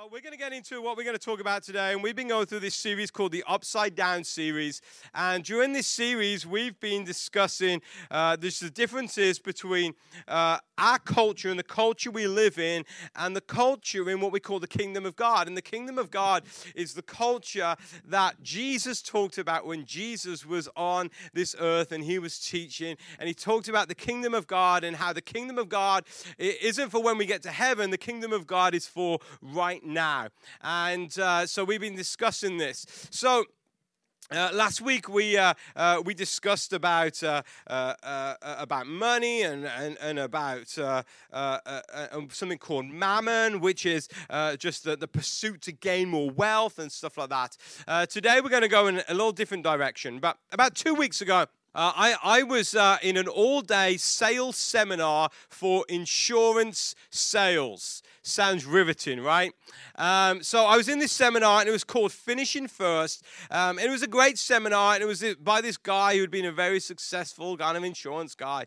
Well, we're going to get into what we're going to talk about today, and we've been going through this series called the Upside Down series. And during this series, we've been discussing uh, the differences between uh, our culture and the culture we live in, and the culture in what we call the kingdom of God. And the kingdom of God is the culture that Jesus talked about when Jesus was on this earth and he was teaching. And he talked about the kingdom of God and how the kingdom of God isn't for when we get to heaven, the kingdom of God is for right right now. And uh, so we've been discussing this. So, uh, last week we uh, uh, we discussed about uh, uh, uh, about money and and, and about something called mammon, which is just the, the, pursuit to gain more wealth and stuff like that. today we're going to go in a little different direction. But about two weeks ago. I, I was in an all day sales seminar for insurance sales. Sounds riveting, right? Um, so I was in this seminar, and it was called Finishing First. Um, it was a great seminar, and it was by this guy who had been a very successful kind of insurance guy.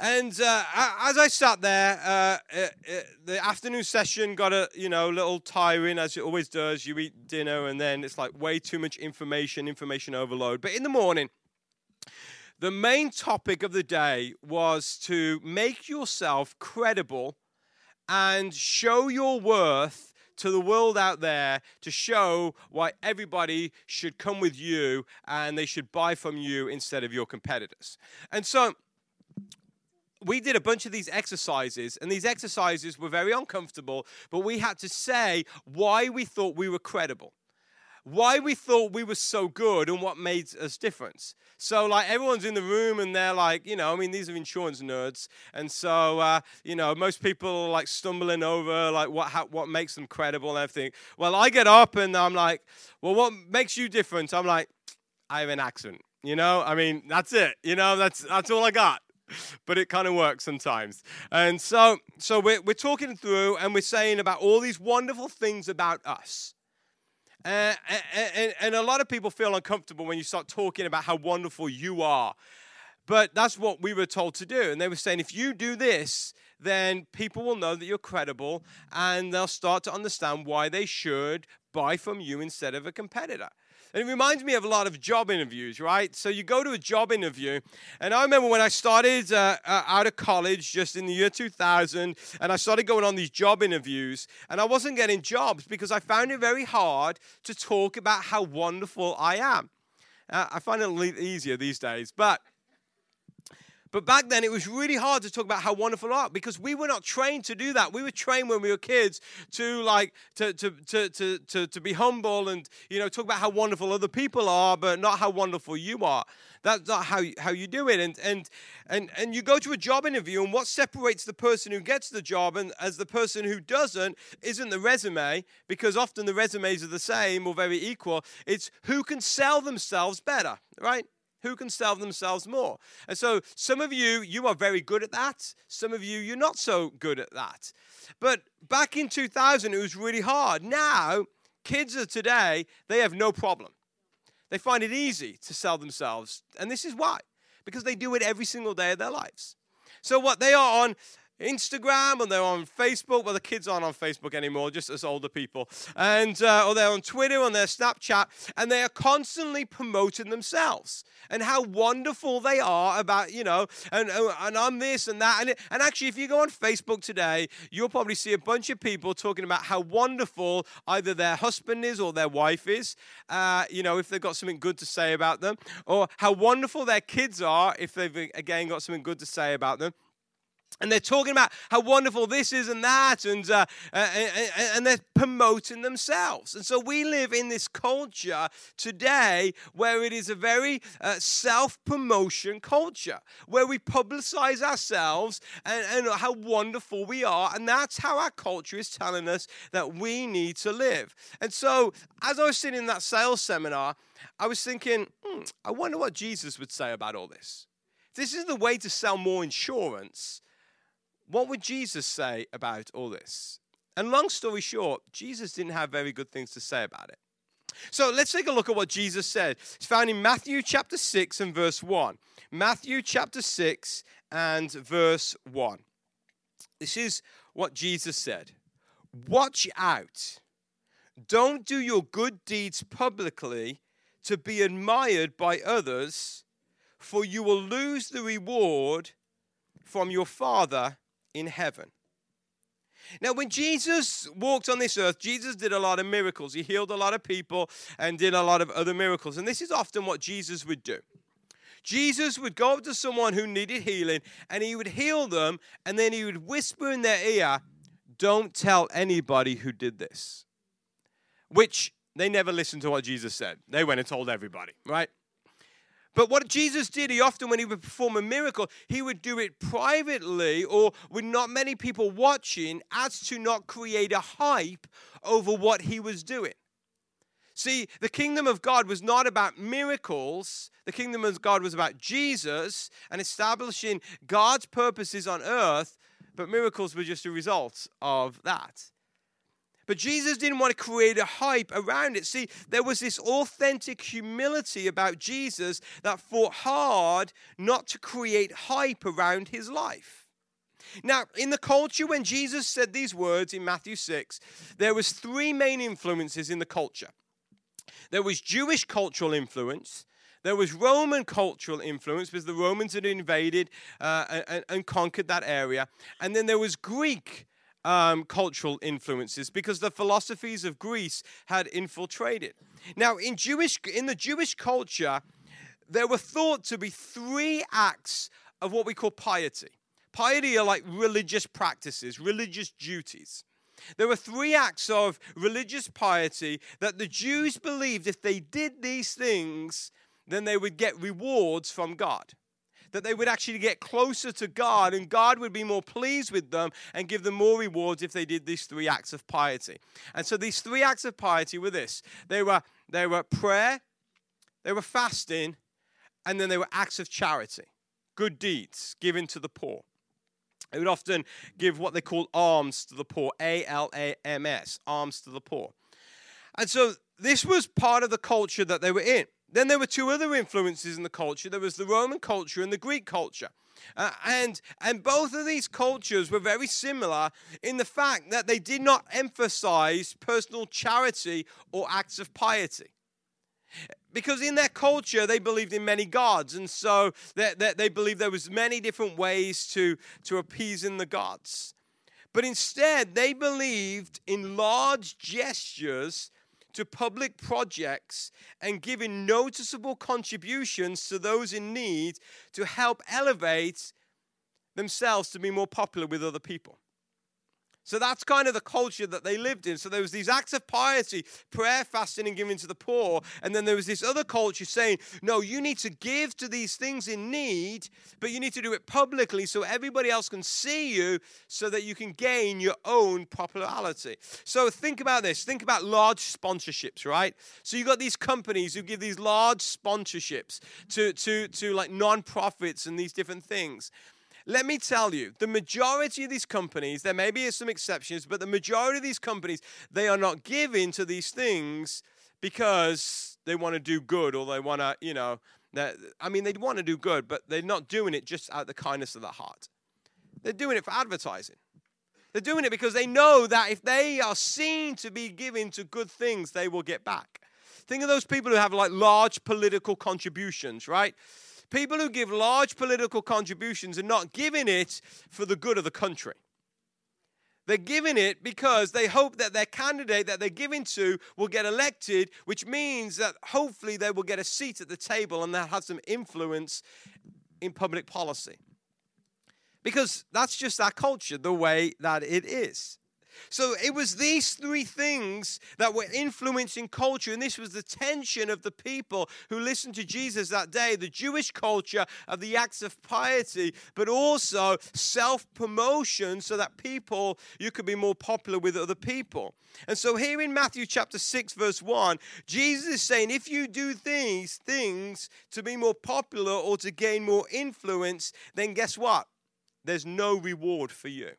And uh, as I sat there, uh, uh, uh, the afternoon session got a you know little tiring as it always does. You eat dinner, and then it's like way too much information, information overload. But in the morning, the main topic of the day was to make yourself credible and show your worth to the world out there to show why everybody should come with you and they should buy from you instead of your competitors. And so we did a bunch of these exercises, and these exercises were very uncomfortable, but we had to say why we thought we were credible why we thought we were so good and what made us different. So, like, everyone's in the room and they're like, you know, I mean, these are insurance nerds. And so, uh, you know, most people are like stumbling over, like, what, how, what makes them credible and everything. Well, I get up and I'm like, well, what makes you different? I'm like, I have an accent. You know, I mean, that's it. You know, that's, that's all I got but it kind of works sometimes. And so, so we're, we're talking through and we're saying about all these wonderful things about us. Uh, and, and a lot of people feel uncomfortable when you start talking about how wonderful you are. But that's what we were told to do. And they were saying, if you do this, then people will know that you're credible and they'll start to understand why they should buy from you instead of a competitor. And it reminds me of a lot of job interviews, right? So you go to a job interview, and I remember when I started uh, uh, out of college just in the year 2000, and I started going on these job interviews, and I wasn't getting jobs because I found it very hard to talk about how wonderful I am. Uh, I find it a little easier these days, but but back then, it was really hard to talk about how wonderful art because we were not trained to do that. We were trained when we were kids to like to to to to to, to be humble and you know talk about how wonderful other people are, but not how wonderful you are. That's not how how you do it. And and and and you go to a job interview, and what separates the person who gets the job and as the person who doesn't isn't the resume because often the resumes are the same or very equal. It's who can sell themselves better, right? Who can sell themselves more. And so some of you, you are very good at that. Some of you, you're not so good at that. But back in 2000, it was really hard. Now, kids of today, they have no problem. They find it easy to sell themselves. And this is why because they do it every single day of their lives. So, what they are on Instagram and they're on Facebook. Well, the kids aren't on Facebook anymore, just as older people. And uh, or they're on Twitter and their Snapchat, and they are constantly promoting themselves and how wonderful they are about you know, and oh, and I'm this and that. And it, and actually, if you go on Facebook today, you'll probably see a bunch of people talking about how wonderful either their husband is or their wife is. Uh, you know, if they've got something good to say about them, or how wonderful their kids are if they've again got something good to say about them and they're talking about how wonderful this is and that, and, uh, and, they're promoting themselves. And so we live in this culture today where it is a very uh, self promotion culture, where we publicize ourselves and, and how wonderful we are. And that's how our culture is telling us that we need to live. And so as I was sitting in that sales seminar, I was thinking, hmm, I wonder what Jesus would say about all this. This is the way to sell more insurance what would Jesus say about all this? And long story short, Jesus didn't have very good things to say about it. So let's take a look at what Jesus said. It's found in Matthew chapter 6 and verse 1. Matthew chapter 6 and verse 1. This is what Jesus said Watch out. Don't do your good deeds publicly to be admired by others, for you will lose the reward from your Father in heaven. Now, when Jesus walked on this earth, Jesus did a lot of miracles. He healed a lot of people and did a lot of other miracles. And this is often what Jesus would do. Jesus would go up to someone who needed healing and he would heal them, and then he would whisper in their ear, Don't tell anybody who did this. Which they never listened to what Jesus said. They went and told everybody, right? But what Jesus did, he often, when he would perform a miracle, he would do it privately or with not many people watching as to not create a hype over what he was doing. See, the kingdom of God was not about miracles. The kingdom of God was about Jesus and establishing God's purposes on earth, but miracles were just a result of that. But Jesus didn't want to create a hype around it. See, there was this authentic humility about Jesus that fought hard not to create hype around his life. Now, in the culture when Jesus said these words in Matthew 6, there was three main influences in the culture. There was Jewish cultural influence, there was Roman cultural influence because the Romans had invaded uh, and, and, conquered that area. And then there was Greek um, cultural influences because the philosophies of Greece had infiltrated. Now, in Jewish in the Jewish culture, there were thought to be three acts of what we call piety. Piety are like religious practices, religious duties. There were three acts of religious piety that the Jews believed if they did these things, then they would get rewards from God that they would actually get closer to God and God would be more pleased with them and give them more rewards if they did these three acts of piety. And so these three acts of piety were this they were, they were prayer, they were fasting, and then they were acts of charity, good deeds given to the poor. They would often give what they call alms to the poor, A L A M S, alms to the poor. And so this was part of the culture that they were in. Then there were two other influences in the culture. There was the Roman culture and the Greek culture. Uh, and, and both of these cultures were very similar in the fact that they did not emphasize personal charity or acts of piety. Because in their culture, they believed in many gods, and so they, they, they believed there was many different ways to, to appeasing the gods. But instead, they believed in large gestures to public projects and giving noticeable contributions to those in need to help elevate themselves to be more popular with other people. So that's kind of the culture that they lived in. So there was these acts of piety, prayer, fasting, and giving to the poor. And then there was this other culture saying, no, you need to give to these things in need, but you need to do it publicly so everybody else can see you so that you can gain your own popularity. So think about this. Think about large sponsorships, right? So you've got these companies who give these large sponsorships to, to, to like non-profits and these different things. Let me tell you, the majority of these companies, there may be some exceptions, but the majority of these companies, they are not giving to these things because they want to do good or they want to, you know, I mean, they'd want to do good, but they're not doing it just out of the kindness of their heart. They're doing it for advertising. They're doing it because they know that if they are seen to be giving to good things, they will get back. Think of those people who have like large political contributions, right? People who give large political contributions are not giving it for the good of the country. They're giving it because they hope that their candidate that they're giving to will get elected, which means that hopefully they will get a seat at the table and they'll have some influence in public policy. Because that's just our culture, the way that it is. So it was these three things that were influencing culture, and this was the tension of the people who listened to Jesus that day the Jewish culture of the acts of piety, but also self promotion so that people, you could be more popular with other people. And so here in Matthew chapter 6, verse 1, Jesus is saying, if you do these things to be more popular or to gain more influence, then guess what? There's no reward for you.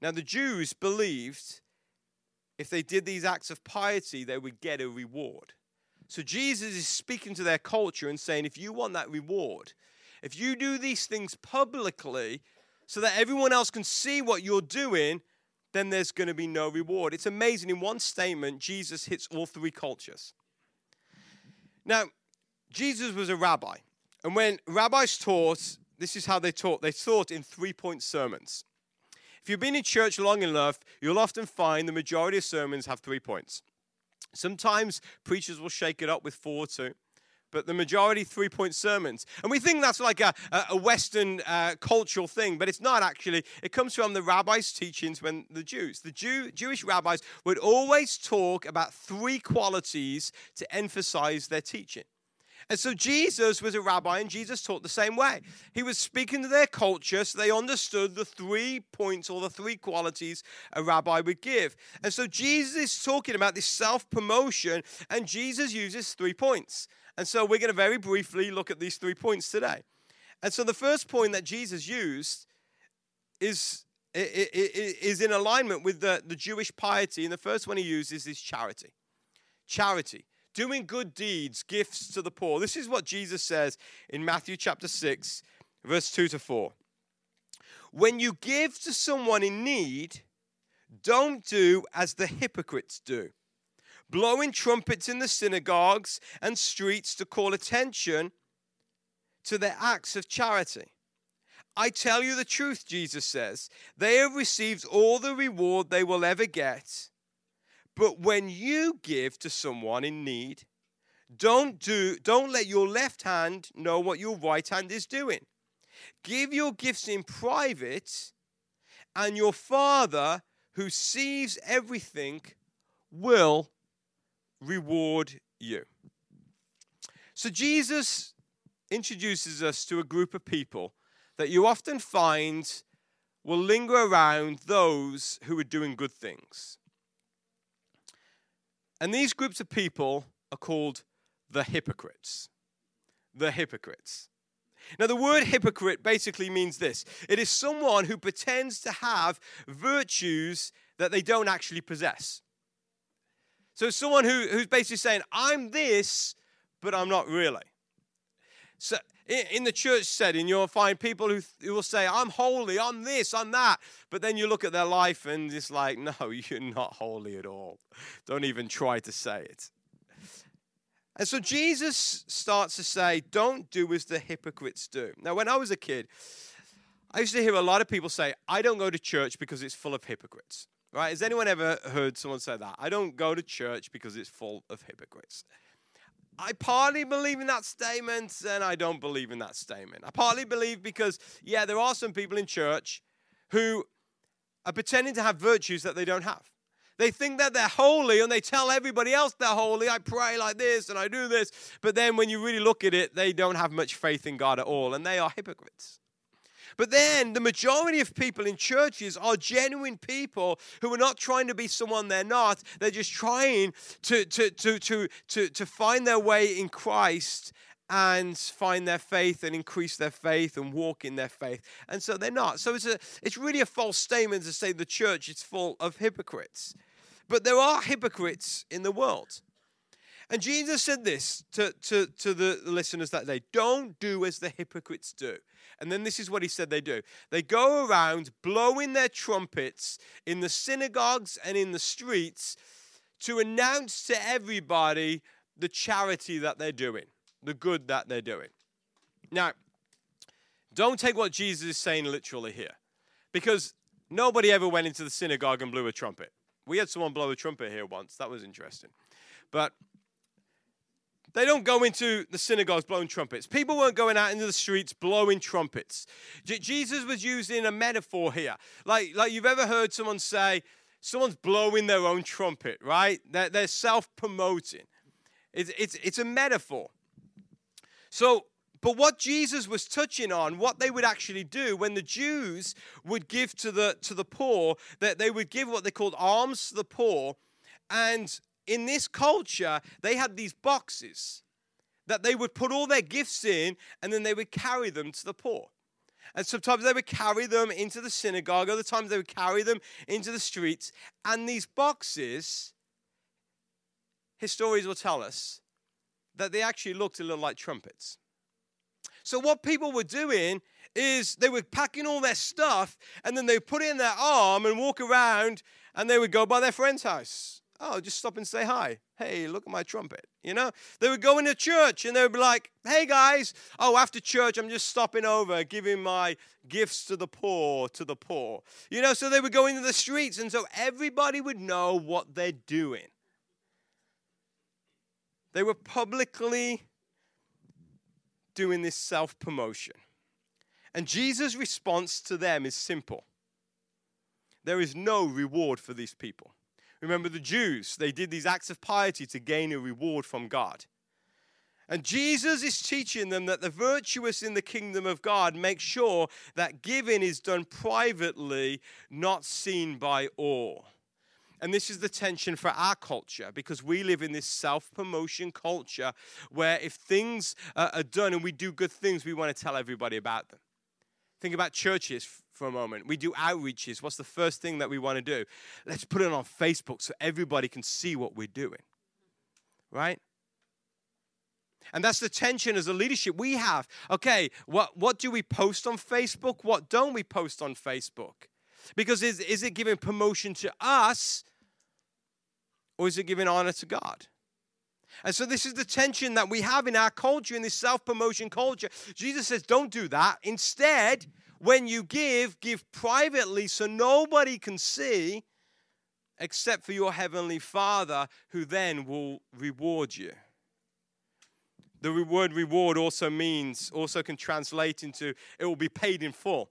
Now, the Jews believed if they did these acts of piety, they would get a reward. So, Jesus is speaking to their culture and saying, if you want that reward, if you do these things publicly, so that everyone else can see what you're doing, then there's going to be no reward. It's amazing. In one statement, Jesus hits all three cultures. Now, Jesus was a rabbi. And when rabbis taught, this is how they taught. They taught in three point sermons. If you've been in church long enough, you'll often find the majority of sermons have three points. Sometimes preachers will shake it up with four or two but the majority three point sermons. And we think that's like a, a Western uh, cultural thing, but it's not actually. It comes from the rabbis' teachings when the Jews, the Jew, Jewish rabbis, would always talk about three qualities to emphasize their teaching. And so Jesus was a rabbi, and Jesus taught the same way. He was speaking to their culture, so they understood the three points or the three qualities a rabbi would give. And so Jesus is talking about this self promotion, and Jesus uses three points. And so we're going to very briefly look at these three points today. And so the first point that Jesus used is, is in alignment with the, the Jewish piety. And the first one he uses is charity. Charity. Doing good deeds, gifts to the poor. This is what Jesus says in Matthew chapter 6, verse 2 to 4. When you give to someone in need, don't do as the hypocrites do blowing trumpets in the synagogues and streets to call attention to their acts of charity. I tell you the truth, Jesus says, they have received all the reward they will ever get. But when you give to someone in need, don't do don't let your left hand know what your right hand is doing. Give your gifts in private, and your Father who sees everything will reward you. So Jesus introduces us to a group of people that you often find will linger around those who are doing good things. And these groups of people are called the hypocrites. The hypocrites. Now, the word hypocrite basically means this it is someone who pretends to have virtues that they don't actually possess. So someone who, who's basically saying, I'm this, but I'm not really. So in the church setting, you'll find people who, who will say, I'm holy, I'm this, I'm that. But then you look at their life and it's like, no, you're not holy at all. Don't even try to say it. And so Jesus starts to say, don't do as the hypocrites do. Now, when I was a kid, I used to hear a lot of people say, I don't go to church because it's full of hypocrites. Right? Has anyone ever heard someone say that? I don't go to church because it's full of hypocrites. I partly believe in that statement and I don't believe in that statement. I partly believe because, yeah, there are some people in church who are pretending to have virtues that they don't have. They think that they're holy and they tell everybody else they're holy. I pray like this and I do this. But then when you really look at it, they don't have much faith in God at all and they are hypocrites. But then the majority of people in churches are genuine people who are not trying to be someone they're not. They're just trying to, to, to, to, to, to find their way in Christ and find their faith and increase their faith and walk in their faith. And so they're not. So it's, a, it's really a false statement to say the church is full of hypocrites. But there are hypocrites in the world. And Jesus said this to, to, to the listeners that day don't do as the hypocrites do. And then this is what he said they do they go around blowing their trumpets in the synagogues and in the streets to announce to everybody the charity that they're doing, the good that they're doing. Now, don't take what Jesus is saying literally here, because nobody ever went into the synagogue and blew a trumpet. We had someone blow a trumpet here once, that was interesting. But they don't go into the synagogues blowing trumpets. People weren't going out into the streets blowing trumpets. J- Jesus was using a metaphor here. Like, like you've ever heard someone say, someone's blowing their own trumpet, right? They're, they're self promoting. It's, it's, it's a metaphor. So, but what Jesus was touching on, what they would actually do when the Jews would give to the, to the poor, that they would give what they called alms to the poor, and in this culture, they had these boxes that they would put all their gifts in and then they would carry them to the poor. And sometimes they would carry them into the synagogue, other times they would carry them into the streets. And these boxes, historians will tell us, that they actually looked a little like trumpets. So, what people were doing is they were packing all their stuff and then they put it in their arm and walk around and they would go by their friend's house. Oh, just stop and say hi. Hey, look at my trumpet. You know, they would go into church and they would be like, hey guys, oh, after church, I'm just stopping over, giving my gifts to the poor, to the poor. You know, so they would go into the streets and so everybody would know what they're doing. They were publicly doing this self promotion. And Jesus' response to them is simple there is no reward for these people. Remember the Jews, they did these acts of piety to gain a reward from God. And Jesus is teaching them that the virtuous in the kingdom of God make sure that giving is done privately, not seen by all. And this is the tension for our culture because we live in this self promotion culture where if things uh, are done and we do good things, we want to tell everybody about them. Think about churches for a moment. We do outreaches. What's the first thing that we want to do? Let's put it on Facebook so everybody can see what we're doing. Right? And that's the tension as a leadership we have. Okay, what, what do we post on Facebook? What don't we post on Facebook? Because is, is it giving promotion to us or is it giving honor to God? And so, this is the tension that we have in our culture, in this self promotion culture. Jesus says, Don't do that. Instead, when you give, give privately so nobody can see except for your heavenly Father, who then will reward you. The word reward also means, also can translate into it will be paid in full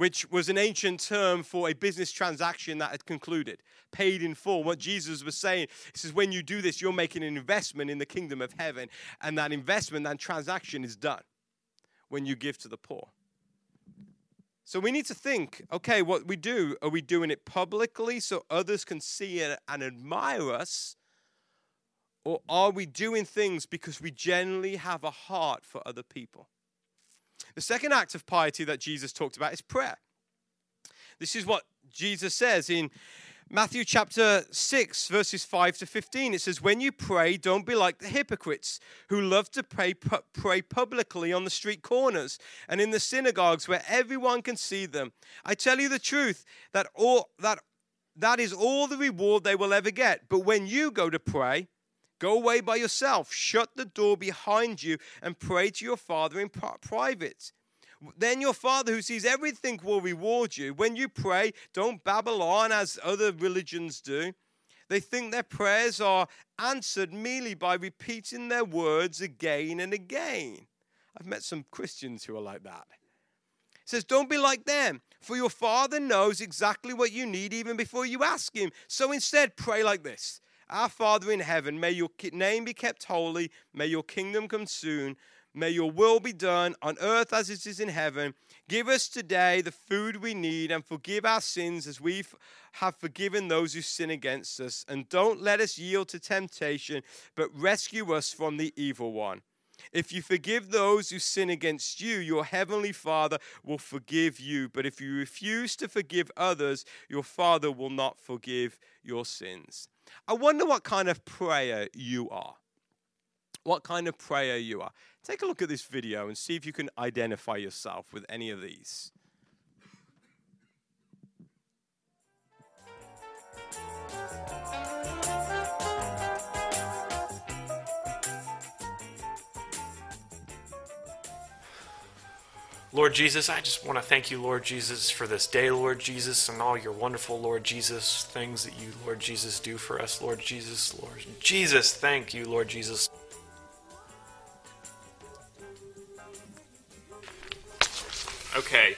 which was an ancient term for a business transaction that had concluded, paid in full. What Jesus was saying, he says, when you do this, you're making an investment in the kingdom of heaven, and that investment, that transaction is done when you give to the poor. So we need to think okay, what we do, are we doing it publicly so others can see it and admire us? Or are we doing things because we genuinely have a heart for other people? The second act of piety that Jesus talked about is prayer. This is what Jesus says in Matthew chapter 6, verses 5 to 15. It says, When you pray, don't be like the hypocrites who love to pray, pu- pray publicly on the street corners and in the synagogues where everyone can see them. I tell you the truth, that, all, that, that is all the reward they will ever get. But when you go to pray, Go away by yourself, shut the door behind you, and pray to your Father in private. Then your Father who sees everything will reward you. When you pray, don't babble on as other religions do. They think their prayers are answered merely by repeating their words again and again. I've met some Christians who are like that. It says, Don't be like them, for your Father knows exactly what you need even before you ask Him. So instead, pray like this our Father in heaven, may your name be kept holy, may your kingdom come soon. May your will be done on earth as it is in heaven. Give us today the food we need and forgive our sins as we have forgiven those who sin against us. And don't let us yield to temptation, but rescue us from the evil one. If you forgive those who sin against you, your heavenly Father will forgive you. But if you refuse to forgive others, your Father will not forgive your sins. I wonder what kind of prayer you are. What kind of prayer you are. Take a look at this video and see if you can identify yourself with any of these. Lord Jesus, I just want to thank you, Lord Jesus, for this day, Lord Jesus, and all your wonderful, Lord Jesus, things that you, Lord Jesus, do for us, Lord Jesus, Lord Jesus, thank you, Lord Jesus. Okay,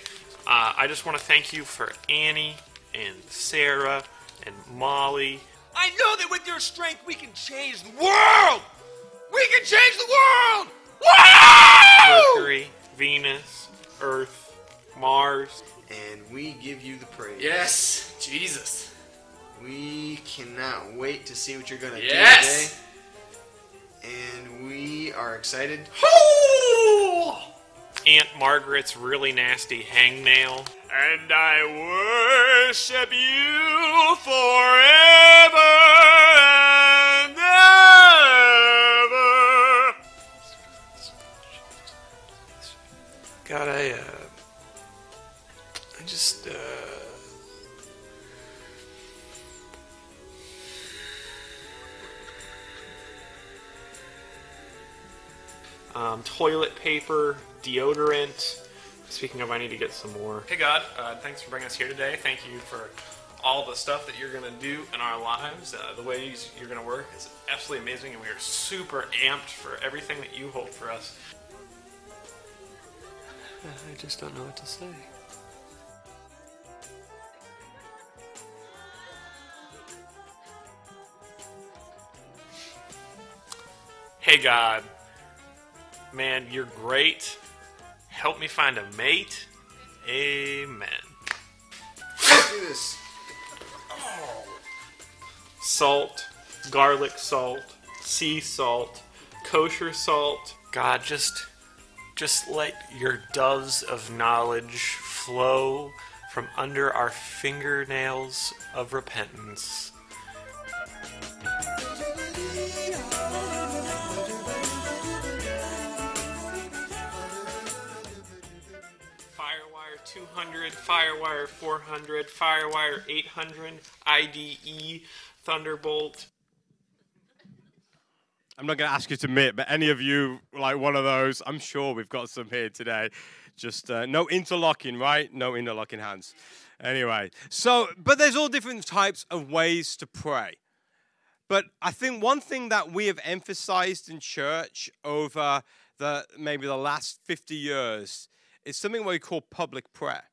uh, I just want to thank you for Annie and Sarah and Molly. I know that with your strength we can change the world! We can change the world! Woo! Mercury, Venus, Earth, Mars. And we give you the praise. Yes, Jesus. We cannot wait to see what you're going to yes. do today. And we are excited. Aunt Margaret's really nasty hangnail. And I worship you forever and ever. God, I, uh, I just, uh, Um, toilet paper, deodorant. Speaking of, I need to get some more. Hey, God, uh, thanks for bringing us here today. Thank you for all the stuff that you're going to do in our lives. Uh, the ways you're going to work is absolutely amazing, and we are super amped for everything that you hold for us. I just don't know what to say. Hey, God. Man, you're great. Help me find a mate. Amen. Do this. Salt, garlic salt, sea salt, kosher salt. God, just just let your doves of knowledge flow from under our fingernails of repentance. Firewire 200, Firewire 400, Firewire 800, IDE, Thunderbolt. I'm not going to ask you to admit, but any of you like one of those, I'm sure we've got some here today. Just uh, no interlocking, right? No interlocking hands. Anyway, so, but there's all different types of ways to pray. But I think one thing that we have emphasized in church over the maybe the last 50 years is something we call public prayer.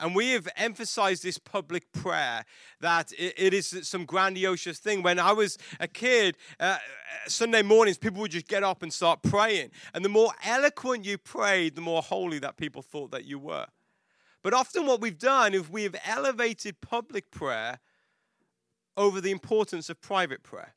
And we have emphasized this public prayer that it, is some grandiose thing. When I was a kid, uh, Sunday mornings, people would just get up and start praying. And the more eloquent you prayed, the more holy that people thought that you were. But often, what we've done is we have elevated public prayer over the importance of private prayer.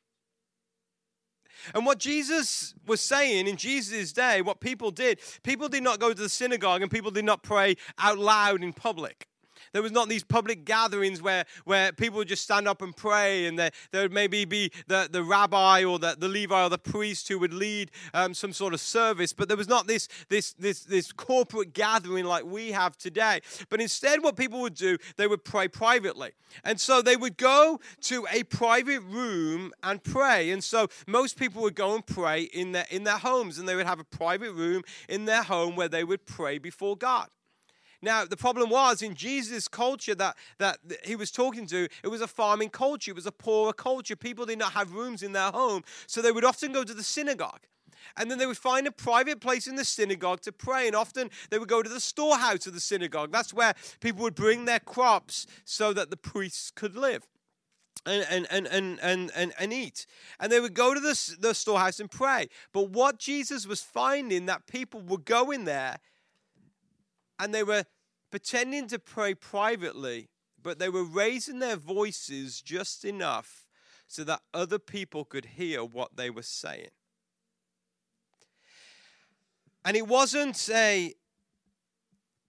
And what Jesus was saying in Jesus' day, what people did, people did not go to the synagogue and people did not pray out loud in public. There was not these public gatherings where, where people would just stand up and pray, and there, there would maybe be the, the rabbi or the, the Levi or the priest who would lead um, some sort of service. But there was not this, this, this, this corporate gathering like we have today. But instead, what people would do, they would pray privately. And so they would go to a private room and pray. And so most people would go and pray in their, in their homes, and they would have a private room in their home where they would pray before God. Now, the problem was in Jesus' culture that, that he was talking to, it was a farming culture, it was a poorer culture. People did not have rooms in their home, so they would often go to the synagogue. And then they would find a private place in the synagogue to pray. And often they would go to the storehouse of the synagogue. That's where people would bring their crops so that the priests could live. And, and, and, and, and, and, eat. And they would go to the, the storehouse and pray. But what Jesus was finding that people were going there and they were pretending to pray privately, but they were raising their voices just enough so that other people could hear what they were saying. And it wasn't a,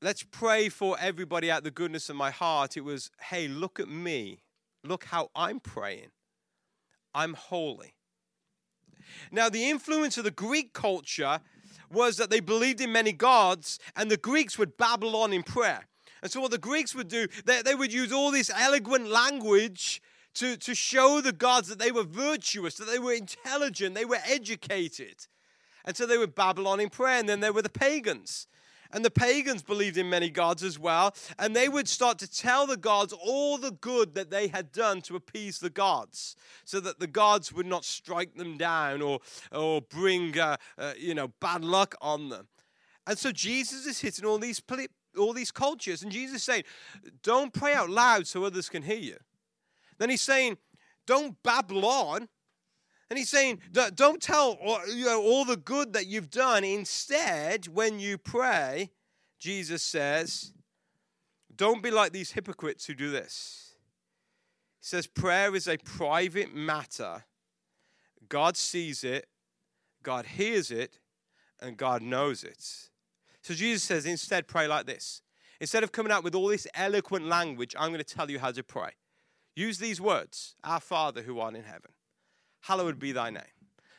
let's pray for everybody out the goodness of my heart. It was, hey, look at me. Look how I'm praying. I'm holy. Now, the influence of the Greek culture was that they believed in many gods, and the Greeks would babble on in prayer. And so, what the Greeks would do, they, they would use all this eloquent language to, to show the gods that they were virtuous, that they were intelligent, they were educated. And so they would babble on in prayer. And then there were the pagans. And the pagans believed in many gods as well. And they would start to tell the gods all the good that they had done to appease the gods so that the gods would not strike them down or, or bring uh, uh, you know, bad luck on them. And so Jesus is hitting all these, all these cultures. And Jesus is saying, don't pray out loud so others can hear you. Then he's saying, don't babble on and he's saying, don't tell you know, all the good that you've done. Instead, when you pray, Jesus says, don't be like these hypocrites who do this. He says, prayer is a private matter. God sees it, God hears it, and God knows it. So Jesus says, instead, pray like this. Instead of coming out with all this eloquent language, I'm going to tell you how to pray. Use these words Our Father who art in heaven hallowed be thy name.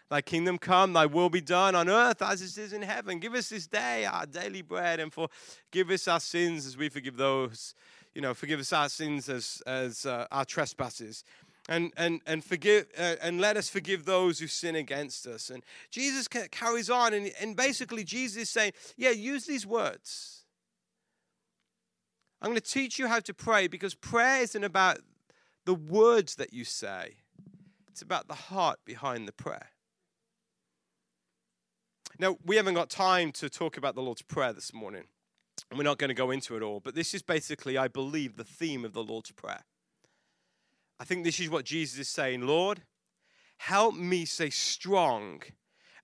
Thy kingdom come, thy will be done on earth as it is in heaven. Give us this day our daily bread and forgive us our sins as we forgive those, you know, forgive us our sins as, as uh, our trespasses. and and and forgive uh, and let us forgive those who sin against us and jesus carries on and, and basically jesus is saying yeah use these words i'm going to teach you how to pray because prayer isn't about the words that you say it's about the heart behind the prayer. Now we haven't got time to talk about the lord's prayer this morning. We're not going to go into it all but this is basically i believe the theme of the lord's prayer. I think this is what Jesus is saying Lord, help me stay strong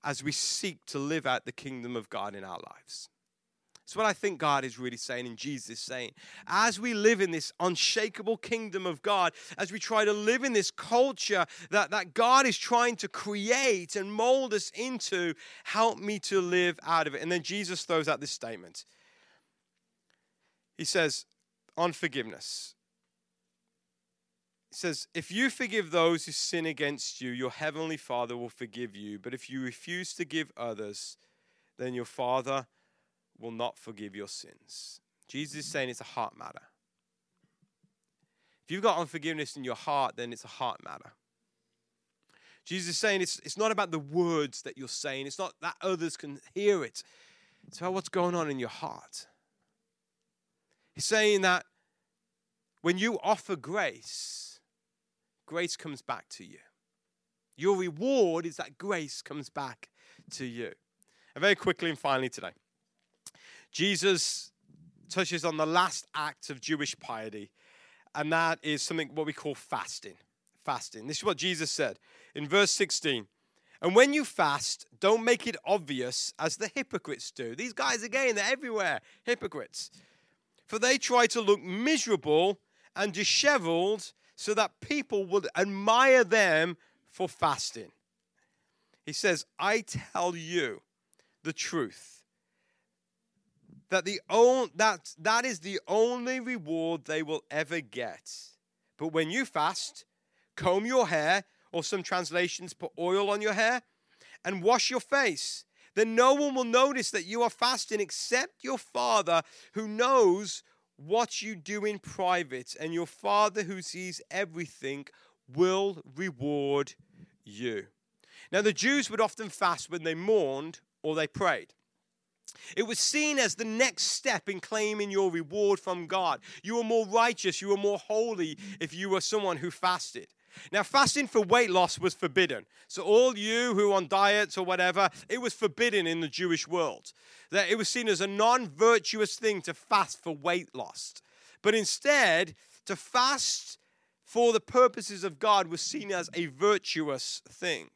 as we seek to live out the kingdom of God in our lives. That's what I think God is really saying, and Jesus is saying. As we live in this unshakable kingdom of God, as we try to live in this culture that, that God is trying to create and mold us into, help me to live out of it. And then Jesus throws out this statement. He says, on forgiveness, it says, If you forgive those who sin against you, your heavenly Father will forgive you. But if you refuse to give others, then your Father will not forgive your sins. Jesus is saying it's a heart matter. If you've got unforgiveness in your heart, then it's a heart matter. Jesus is saying it's, it's not about the words that you're saying, it's not that others can hear it, it's about what's going on in your heart. He's saying that when you offer grace, grace comes back to you. Your reward is that grace comes back to you. And very quickly and finally today, Jesus touches on the last act of Jewish piety, and that is something what we call fasting. Fasting. This is what Jesus said in verse 16. And when you fast, don't make it obvious as the hypocrites do. These guys, again, they're everywhere, hypocrites. For they try to look miserable and disheveled so that people would admire them for fasting. He says, I tell you the truth. That, the on, that, that is the only reward they will ever get. But when you fast, comb your hair, or some translations put oil on your hair, and wash your face. Then no one will notice that you are fasting except your Father who knows what you do in private, and your Father who sees everything will reward you. Now, the Jews would often fast when they mourned or they prayed. It was seen as the next step in claiming your reward from God. You were more righteous, you were more holy if you were someone who fasted. Now, fasting for weight loss was forbidden. So, all you who on diets or whatever, it was forbidden in the Jewish world. That it was seen as a non virtuous thing to fast for weight loss. But instead, to fast for the purposes of God was seen as a virtuous thing.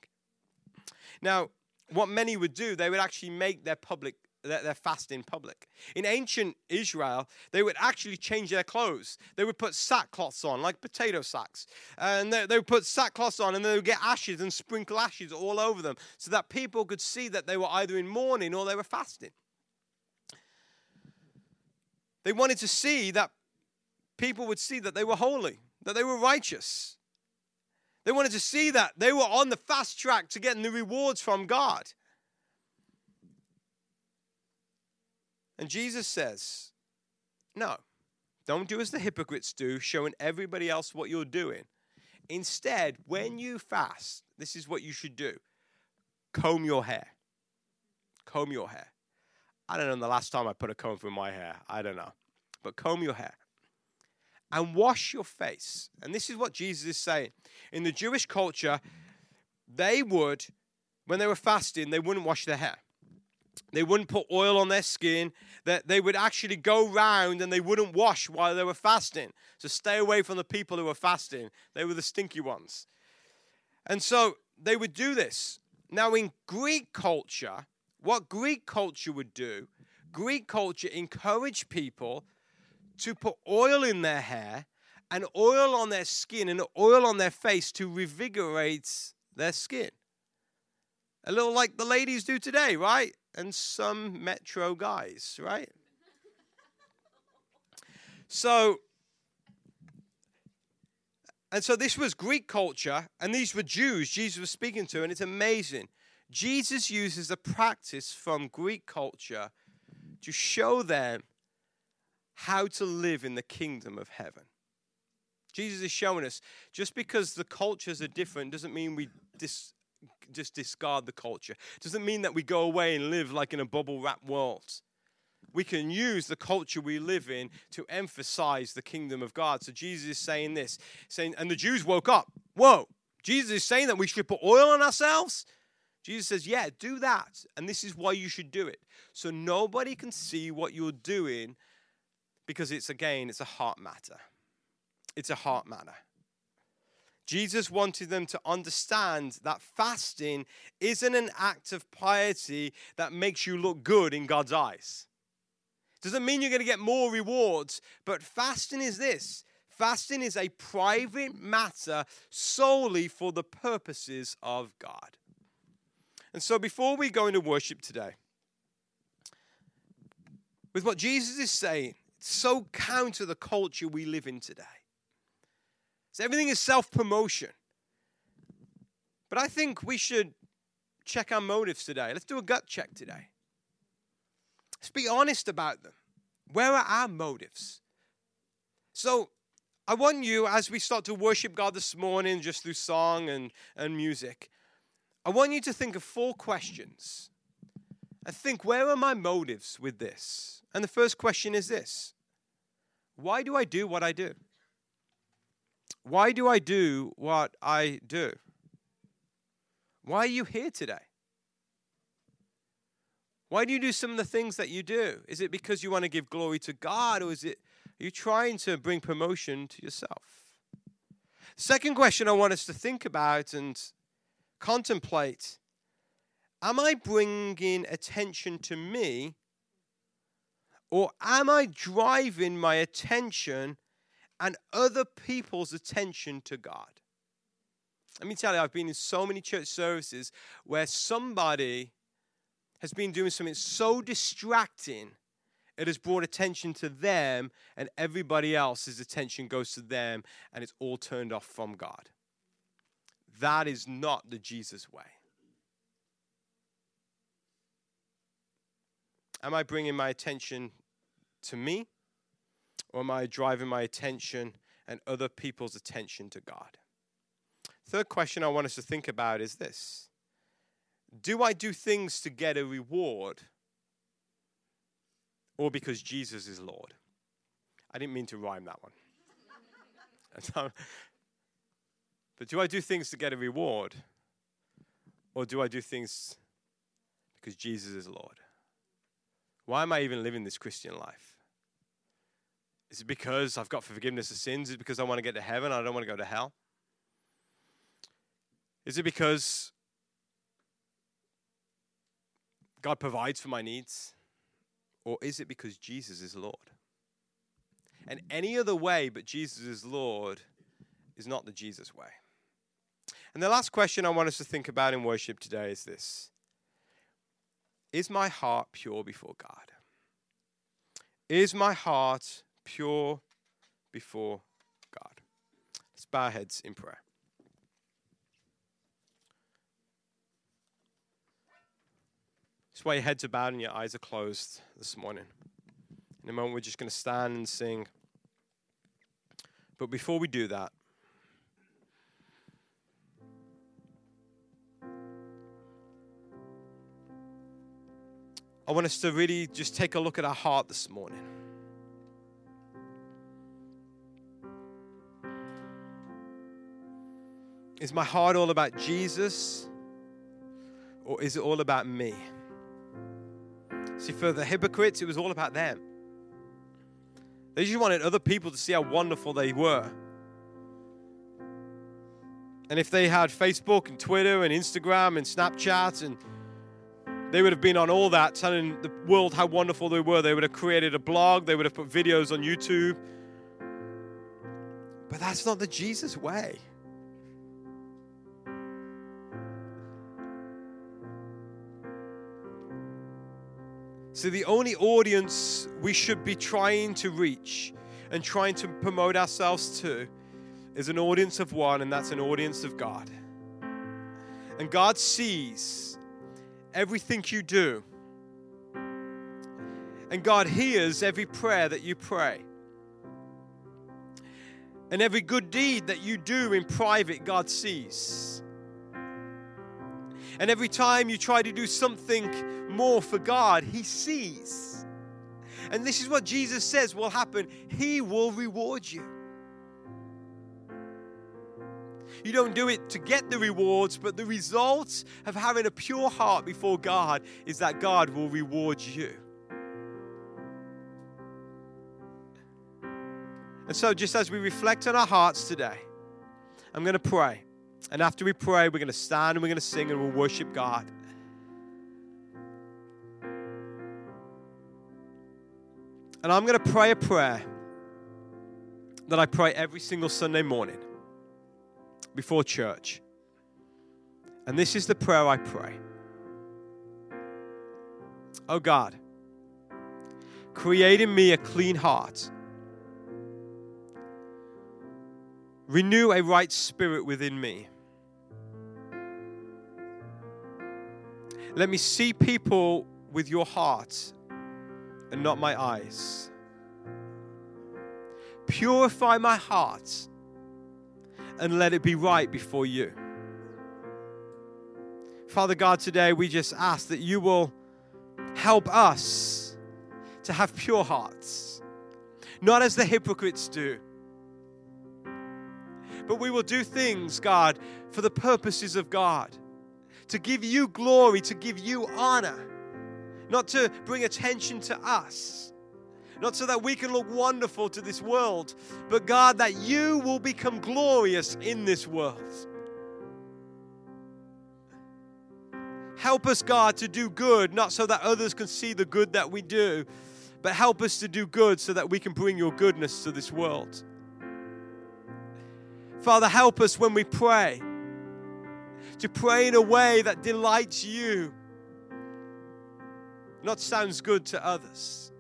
Now, what many would do, they would actually make their public their fast in public. In ancient Israel, they would actually change their clothes. They would put sackcloths on, like potato sacks. And they, they would put sackcloths on and they would get ashes and sprinkle ashes all over them so that people could see that they were either in mourning or they were fasting. They wanted to see that people would see that they were holy, that they were righteous. They wanted to see that they were on the fast track to getting the rewards from God. And Jesus says, No, don't do as the hypocrites do, showing everybody else what you're doing. Instead, when you fast, this is what you should do comb your hair. Comb your hair. I don't know the last time I put a comb through my hair. I don't know. But comb your hair. And wash your face. And this is what Jesus is saying. In the Jewish culture, they would, when they were fasting, they wouldn't wash their hair. They wouldn't put oil on their skin. That they would actually go round and they wouldn't wash while they were fasting. So stay away from the people who were fasting. They were the stinky ones. And so they would do this. Now, in Greek culture, what Greek culture would do, Greek culture encouraged people to put oil in their hair and oil on their skin and oil on their face to revigorate their skin. A little like the ladies do today, right? And some metro guys, right? So, and so this was Greek culture, and these were Jews Jesus was speaking to, and it's amazing. Jesus uses a practice from Greek culture to show them how to live in the kingdom of heaven. Jesus is showing us just because the cultures are different doesn't mean we dis- just discard the culture. Doesn't mean that we go away and live like in a bubble wrap world. We can use the culture we live in to emphasize the kingdom of God. So Jesus is saying this, saying, and the Jews woke up. Whoa, Jesus is saying that we should put oil on ourselves. Jesus says, Yeah, do that. And this is why you should do it. So nobody can see what you're doing because it's, again, it's a heart matter. It's a heart matter. Jesus wanted them to understand that fasting isn't an act of piety that makes you look good in God's eyes. It doesn't mean you're going to get more rewards, but fasting is this fasting is a private matter solely for the purposes of God. And so before we go into worship today, with what Jesus is saying, it's so counter the culture we live in today. So everything is self promotion. But I think we should check our motives today. Let's do a gut check today. Let's be honest about them. Where are our motives? So I want you, as we start to worship God this morning, just through song and, and music, I want you to think of four questions and think, where are my motives with this? And the first question is this Why do I do what I do? Why do I do what I do? Why are you here today? Why do you do some of the things that you do? Is it because you want to give glory to God or is it are you trying to bring promotion to yourself? Second question I want us to think about and contemplate Am I bringing attention to me or am I driving my attention and other people's attention to God. Let me tell you, I've been in so many church services where somebody has been doing something so distracting, it has brought attention to them, and everybody else's attention goes to them, and it's all turned off from God. That is not the Jesus way. Am I bringing my attention to me? Or am I driving my attention and other people's attention to God? Third question I want us to think about is this Do I do things to get a reward or because Jesus is Lord? I didn't mean to rhyme that one. but do I do things to get a reward or do I do things because Jesus is Lord? Why am I even living this Christian life? Is it because I've got forgiveness of sins? Is it because I want to get to heaven? I don't want to go to hell? Is it because God provides for my needs? Or is it because Jesus is Lord? And any other way but Jesus is Lord is not the Jesus way. And the last question I want us to think about in worship today is this Is my heart pure before God? Is my heart pure before God. Let's bow our heads in prayer. Just while your heads are bowed and your eyes are closed this morning. In a moment, we're just going to stand and sing. But before we do that, I want us to really just take a look at our heart this morning. Is my heart all about Jesus or is it all about me? See, for the hypocrites, it was all about them. They just wanted other people to see how wonderful they were. And if they had Facebook and Twitter and Instagram and Snapchat, and they would have been on all that, telling the world how wonderful they were. They would have created a blog, they would have put videos on YouTube. But that's not the Jesus way. So, the only audience we should be trying to reach and trying to promote ourselves to is an audience of one, and that's an audience of God. And God sees everything you do, and God hears every prayer that you pray. And every good deed that you do in private, God sees. And every time you try to do something more for God, He sees. And this is what Jesus says will happen He will reward you. You don't do it to get the rewards, but the result of having a pure heart before God is that God will reward you. And so, just as we reflect on our hearts today, I'm going to pray. And after we pray, we're going to stand and we're going to sing and we'll worship God. And I'm going to pray a prayer that I pray every single Sunday morning before church. And this is the prayer I pray. Oh God, create in me a clean heart. Renew a right spirit within me. Let me see people with your heart and not my eyes. Purify my heart and let it be right before you. Father God, today we just ask that you will help us to have pure hearts, not as the hypocrites do, but we will do things, God, for the purposes of God, to give you glory, to give you honor, not to bring attention to us not so that we can look wonderful to this world, but God, that you will become glorious in this world. Help us, God, to do good, not so that others can see the good that we do, but help us to do good so that we can bring your goodness to this world. Father, help us when we pray to pray in a way that delights you, not sounds good to others.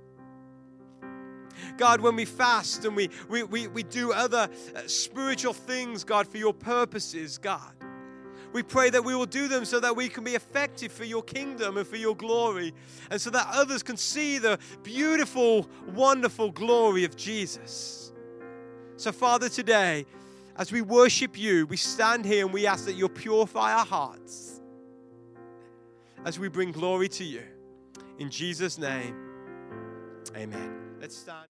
God, when we fast and we, we, we, we do other uh, spiritual things, God, for your purposes, God. We pray that we will do them so that we can be effective for your kingdom and for your glory, and so that others can see the beautiful, wonderful glory of Jesus. So, Father, today, as we worship you, we stand here and we ask that you'll purify our hearts as we bring glory to you. In Jesus' name, amen. Let's stand.